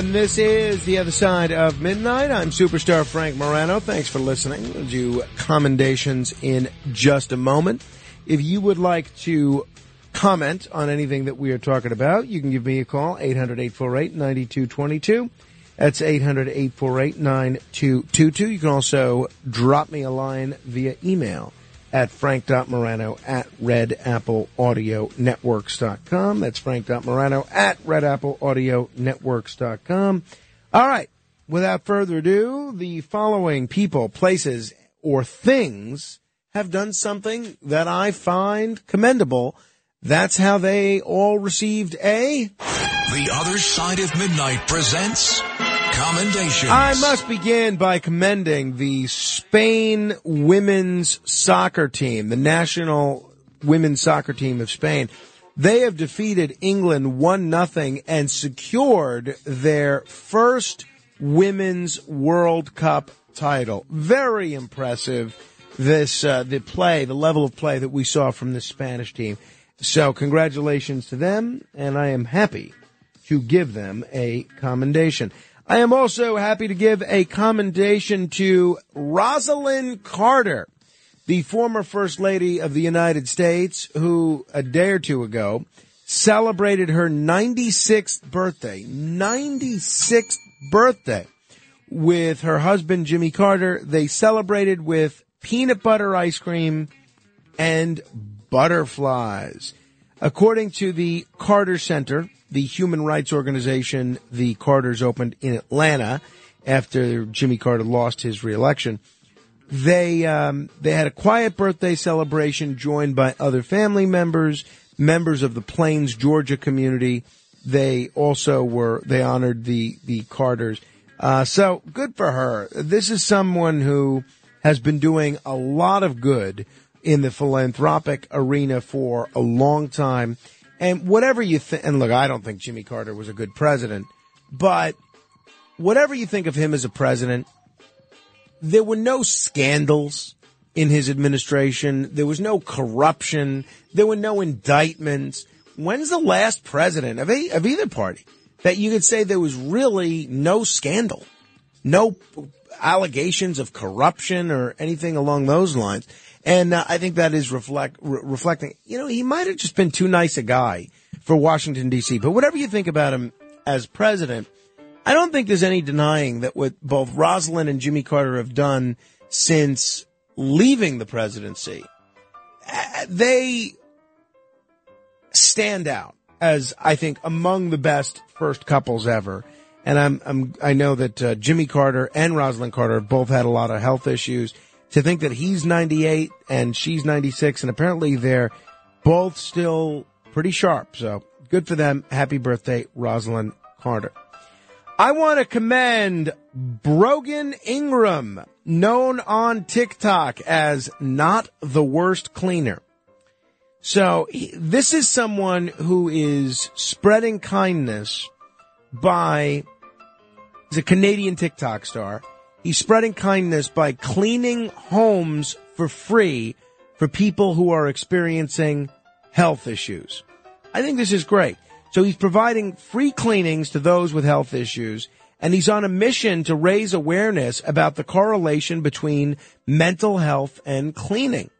Everyone. This is the other side of midnight. I'm superstar Frank Morano. Thanks for listening. We'll do commendations in just a moment. If you would like to comment on anything that we are talking about, you can give me a call, 800-848-9222. That's 800-848-9222. You can also drop me a line via email at frank.morano at redappleaudionetworks.com. That's frank.morano at redappleaudionetworks.com. All right. Without further ado, the following people, places, or things have done something that I find commendable. That's how they all received a The Other Side of Midnight presents Commendations. I must begin by commending the Spain women's soccer team, the national women's soccer team of Spain. They have defeated England one nothing and secured their first women's World Cup title. Very impressive. This uh, the play, the level of play that we saw from the Spanish team. So congratulations to them, and I am happy to give them a commendation. I am also happy to give a commendation to Rosalynn Carter, the former First Lady of the United States, who a day or two ago celebrated her 96th birthday. 96th birthday with her husband, Jimmy Carter. They celebrated with peanut butter ice cream and butterflies. According to the Carter Center, the human rights organization the Carters opened in Atlanta after Jimmy Carter lost his reelection, they um, they had a quiet birthday celebration joined by other family members, members of the Plains, Georgia community. They also were they honored the the Carters. Uh, so good for her. This is someone who has been doing a lot of good in the philanthropic arena for a long time. And whatever you think, and look, I don't think Jimmy Carter was a good president, but whatever you think of him as a president, there were no scandals in his administration. There was no corruption. There were no indictments. When's the last president of, a, of either party that you could say there was really no scandal, no allegations of corruption or anything along those lines? And uh, I think that is reflect, re- reflecting, you know, he might have just been too nice a guy for Washington DC. But whatever you think about him as president, I don't think there's any denying that what both Rosalynn and Jimmy Carter have done since leaving the presidency, uh, they stand out as I think among the best first couples ever. And I'm, I'm I know that uh, Jimmy Carter and Rosalynn Carter have both had a lot of health issues. To think that he's 98 and she's 96, and apparently they're both still pretty sharp. So good for them. Happy birthday, Rosalynn Carter. I want to commend Brogan Ingram, known on TikTok as not the worst cleaner. So this is someone who is spreading kindness by, he's a Canadian TikTok star. He's spreading kindness by cleaning homes for free for people who are experiencing health issues. I think this is great. So he's providing free cleanings to those with health issues and he's on a mission to raise awareness about the correlation between mental health and cleaning.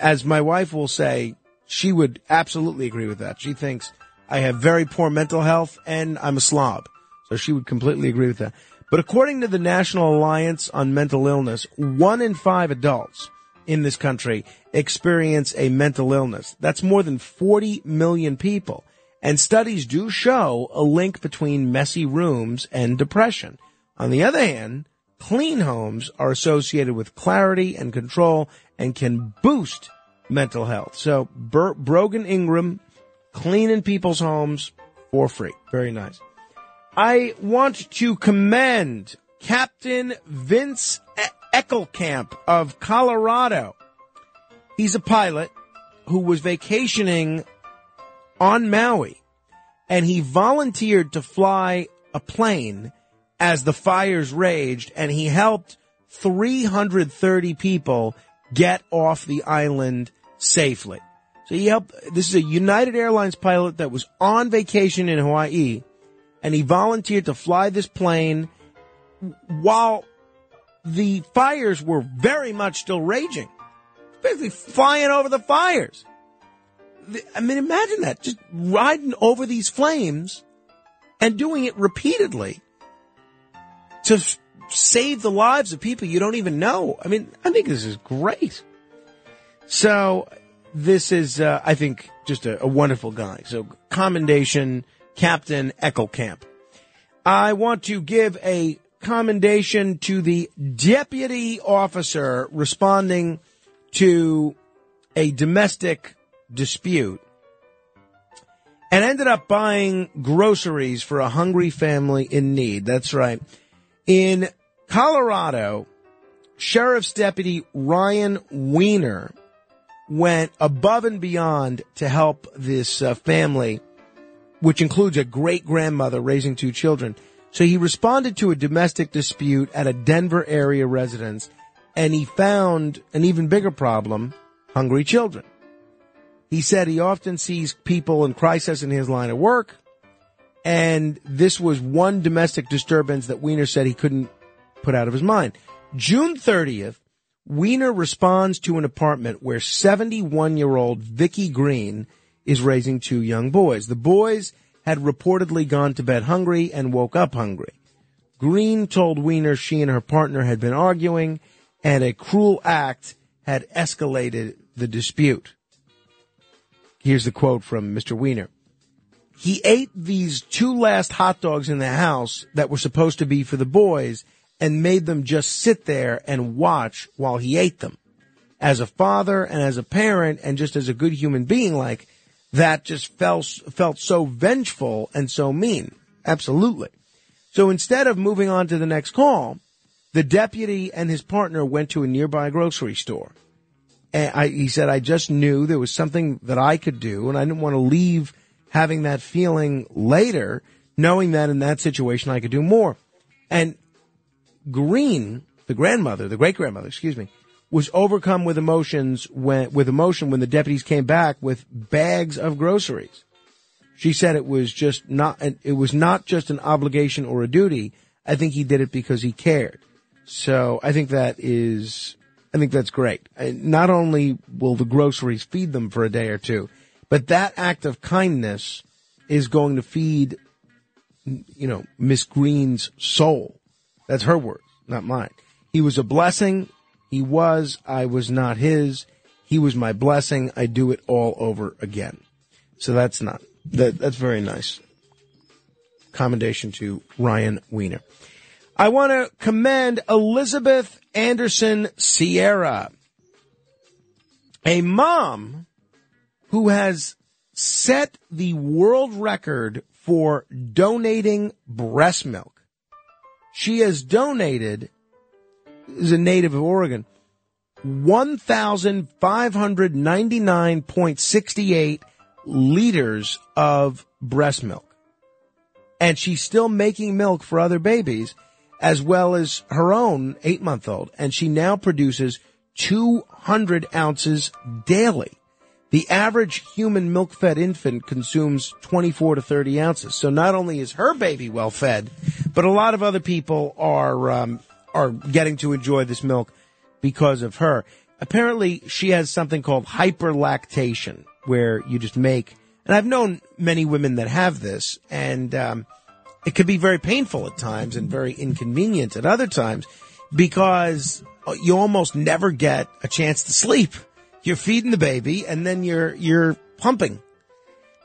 As my wife will say, she would absolutely agree with that. She thinks I have very poor mental health, and I'm a slob. So she would completely agree with that. But according to the National Alliance on Mental Illness, one in five adults in this country experience a mental illness. That's more than 40 million people. And studies do show a link between messy rooms and depression. On the other hand, clean homes are associated with clarity and control and can boost mental health. So Ber- Brogan Ingram, cleaning people's homes for free. Very nice. I want to commend Captain Vince Eckelkamp of Colorado. He's a pilot who was vacationing on Maui and he volunteered to fly a plane as the fires raged and he helped 330 people get off the island safely. So he helped, this is a United Airlines pilot that was on vacation in Hawaii and he volunteered to fly this plane while the fires were very much still raging. Basically flying over the fires. I mean, imagine that. Just riding over these flames and doing it repeatedly to save the lives of people you don't even know. I mean, I think this is great. So this is, uh, I think, just a, a, wonderful guy. So commendation, Captain Eckelkamp. I want to give a commendation to the deputy officer responding to a domestic dispute and ended up buying groceries for a hungry family in need. That's right. In Colorado, Sheriff's Deputy Ryan Weiner went above and beyond to help this uh, family, which includes a great grandmother raising two children. So he responded to a domestic dispute at a Denver area residence and he found an even bigger problem, hungry children. He said he often sees people in crisis in his line of work. And this was one domestic disturbance that Weiner said he couldn't put out of his mind. June 30th, Weiner responds to an apartment where 71 year old Vicky Green is raising two young boys. The boys had reportedly gone to bed hungry and woke up hungry. Green told Weiner she and her partner had been arguing and a cruel act had escalated the dispute. Here's the quote from Mr. Weiner. He ate these two last hot dogs in the house that were supposed to be for the boys and made them just sit there and watch while he ate them. As a father and as a parent and just as a good human being, like that just felt, felt so vengeful and so mean. Absolutely. So instead of moving on to the next call, the deputy and his partner went to a nearby grocery store. And I, he said, I just knew there was something that I could do, and I didn't want to leave having that feeling later, knowing that in that situation I could do more. And Green, the grandmother, the great grandmother, excuse me, was overcome with emotions when, with emotion when the deputies came back with bags of groceries. She said it was just not, it was not just an obligation or a duty. I think he did it because he cared. So I think that is I think that's great. Not only will the groceries feed them for a day or two, but that act of kindness is going to feed, you know, Miss Green's soul. That's her words, not mine. He was a blessing. He was. I was not his. He was my blessing. I do it all over again. So that's not, that, that's very nice. Commendation to Ryan Weiner. I want to commend Elisabeth Anderson Sierra, a mom who has set the world record for donating breast milk. She has donated, is a native of Oregon, 1,599.68 liters of breast milk. And she's still making milk for other babies as well as her own eight month old. And she now produces 200 ounces daily. The average human milk fed infant consumes 24 to 30 ounces. So not only is her baby well fed, but a lot of other people are, um, are getting to enjoy this milk because of her. Apparently she has something called hyperlactation where you just make And I've known many women that have this, and um, it could be very painful at times and very inconvenient at other times because you almost never get a chance to sleep. You're feeding the baby and then you're, you're pumping.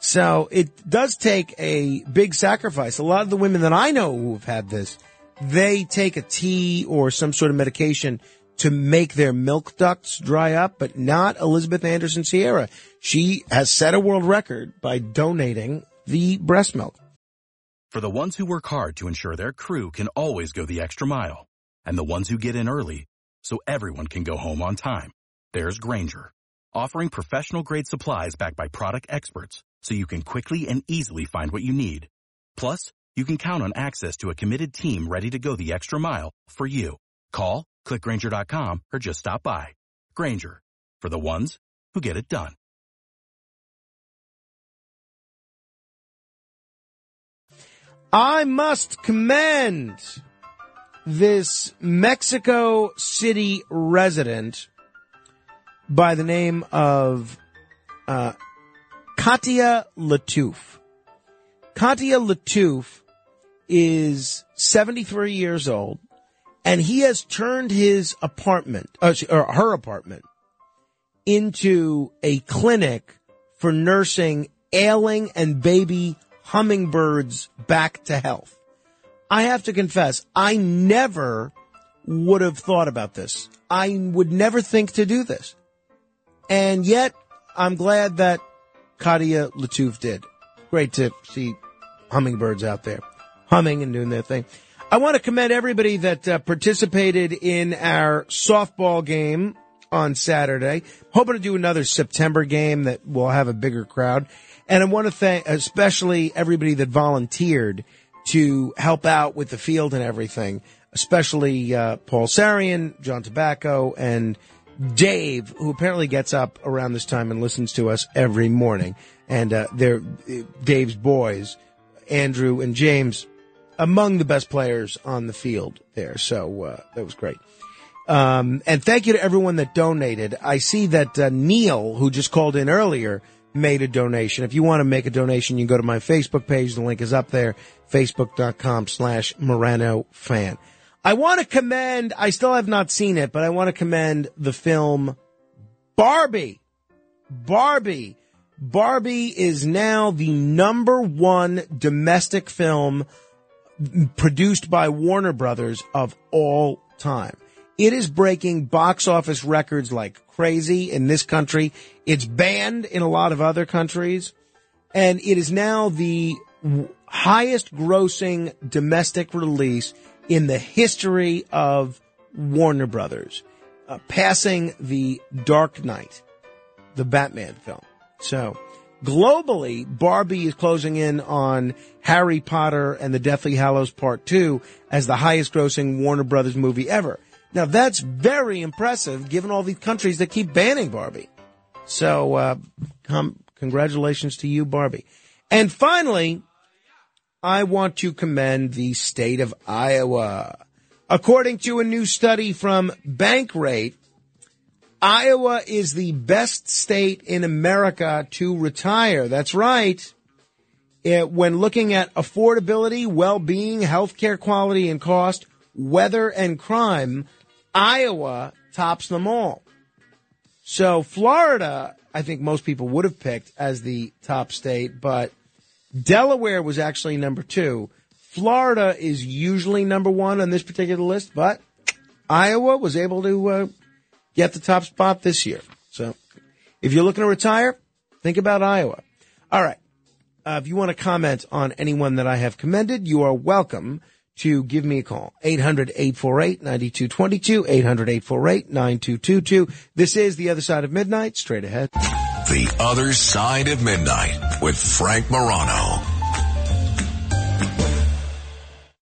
So it does take a big sacrifice. A lot of the women that I know who have had this, they take a tea or some sort of medication to make their milk ducts dry up, but not Elisabeth Anderson Sierra. She has set a world record by donating the breast milk. For the ones who work hard to ensure their crew can always go the extra mile, and the ones who get in early so everyone can go home on time, there's Grainger, offering professional grade supplies backed by product experts so you can quickly and easily find what you need. Plus, you can count on access to a committed team ready to go the extra mile for you. Call, clickgrainger.com, or just stop by. Grainger, for the ones who get it done. I must commend this Mexico City resident by the name of uh, Catia Lattouf. Catia Lattouf is 73 years old, and he has turned his apartment, uh, or her apartment, into a clinic for nursing ailing and baby hummingbirds back to health. I have to confess, I never would have thought about this. I would never think to do this. And yet, I'm glad that Catia Lattouf did. Great to see hummingbirds out there humming and doing their thing. I want to commend everybody that uh, participated in our softball game on Saturday. Hoping to do another September game that will have a bigger crowd. And I want to thank especially everybody that volunteered to help out with the field and everything, especially uh, Paul Sarian, John Tobacco, and Dave, who apparently gets up around this time and listens to us every morning. And uh, they're Dave's boys, Andrew and James, among the best players on the field there. So uh, that was great. Um, and thank you to everyone that donated. I see that uh, Neil, who just called in earlier, made a donation. If you want to make a donation, you can go to my Facebook page. The link is up there, facebook.com slash Morano fan. I want to commend, I still have not seen it, but I want to commend the film Barbie. Barbie. Barbie is now the number one domestic film produced by Warner Brothers of all time. It is breaking box office records like crazy in this country. It's banned in a lot of other countries. And it is now the highest grossing domestic release in the history of Warner Brothers, uh, passing the Dark Knight, the Batman film. So globally, Barbie is closing in on Harry Potter and the Deathly Hallows Part 2 as the highest grossing Warner Brothers movie ever. Now that's very impressive given all these countries that keep banning Barbie. So, uh, com- congratulations to you, Barbie. And finally, I want to commend the state of Iowa. According to a new study from Bankrate, Iowa is the best state in America to retire. That's right. It, when looking at affordability, well-being, healthcare quality and cost, weather and crime, Iowa tops them all. So Florida, I think most people would have picked as the top state, but Delaware was actually number two. Florida is usually number one on this particular list, but Iowa was able to uh, get the top spot this year. So if you're looking to retire, think about Iowa. All right. Uh, if you want to comment on anyone that I have commended, you are welcome to give me a call. 800-848-9222, 800-848-9222. This is The Other Side of Midnight, straight ahead. The Other Side of Midnight with Frank Morano.